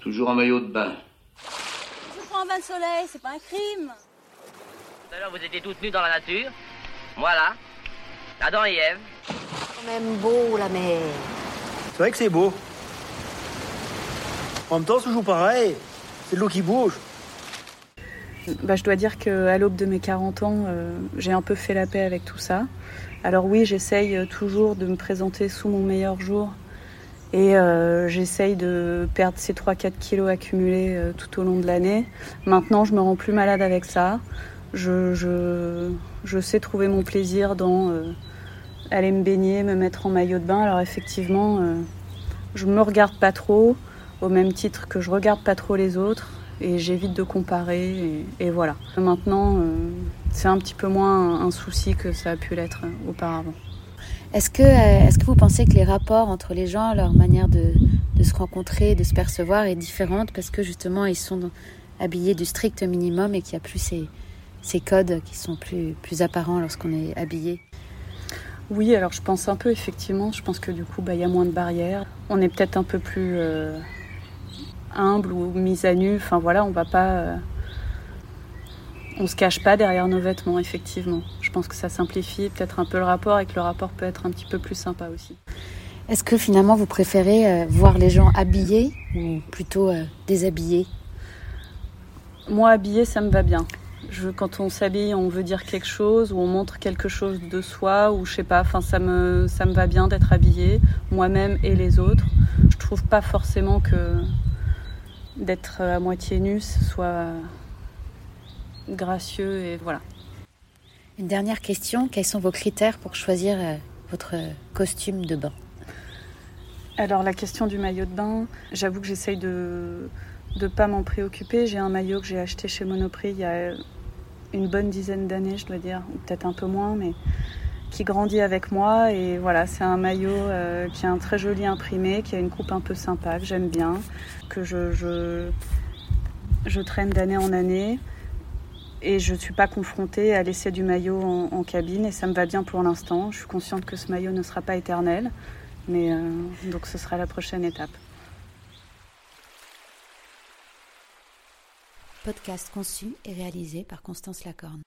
Toujours en maillot de bain. Je prends un bain de soleil, c'est pas un crime. Tout à l'heure, vous étiez toutes nues dans la nature. Voilà. Adam et Ève. quand même beau la mer. C'est vrai que c'est beau. En même temps, c'est toujours pareil. C'est de l'eau qui bouge. Bah, je dois dire qu'à l'aube de mes 40 ans, euh, j'ai un peu fait la paix avec tout ça. Alors oui, j'essaye euh, toujours de me présenter sous mon meilleur jour et euh, j'essaye de perdre ces 3-4 kilos accumulés euh, tout au long de l'année. Maintenant, je me rends plus malade avec ça. Je, je, sais trouver mon plaisir dans euh, aller me baigner, me mettre en maillot de bain. Alors effectivement, je me regarde pas trop, au même titre que je regarde pas trop les autres et j'évite de comparer et, voilà. Maintenant, c'est un petit peu moins un souci que ça a pu l'être auparavant. Est-ce que, euh, est-ce que vous pensez que les rapports entre les gens, leur manière de, se rencontrer, de se percevoir est différente parce que justement ils sont habillés du strict minimum et qu'il n'y a plus ces, codes qui sont plus, apparents lorsqu'on est habillé? Oui, alors je pense un peu effectivement, je pense que du coup, bah, il y a moins de barrières. On est peut-être un peu plus euh, humble ou mise à nu. Enfin voilà, on va pas. euh, on se cache pas derrière nos vêtements, effectivement. Je pense que ça simplifie peut-être un peu le rapport et que le rapport peut être un petit peu plus sympa aussi. Est-ce que finalement vous préférez euh, voir les gens habillés ou plutôt euh, déshabillés? Moi, habillé, ça me va bien. Je, quand on s'habille, on veut dire quelque chose ou on montre quelque chose de soi ou je sais pas. Enfin, ça me, ça me va bien d'être habillée, moi-même et les autres. Je trouve pas forcément que d'être à moitié nu ce soit gracieux et voilà. Une dernière question, quels sont vos critères pour choisir euh, votre costume de bain? Alors la question du maillot de bain, j'avoue que j'essaye de ne pas m'en préoccuper. J'ai un maillot que j'ai acheté chez Monoprix il y a une bonne dizaine d'années, je dois dire, ou peut-être un peu moins, mais qui grandit avec moi. Et voilà, c'est un maillot euh, qui a un très joli imprimé, qui a une coupe un peu sympa, que j'aime bien, que je, je, je traîne d'année en année. Et je ne suis pas confrontée à l'essai du maillot en, en cabine et ça me va bien pour l'instant. Je suis consciente que ce maillot ne sera pas éternel. Mais euh, donc ce sera la prochaine étape. Podcast conçu et réalisé par Constance Lacorne.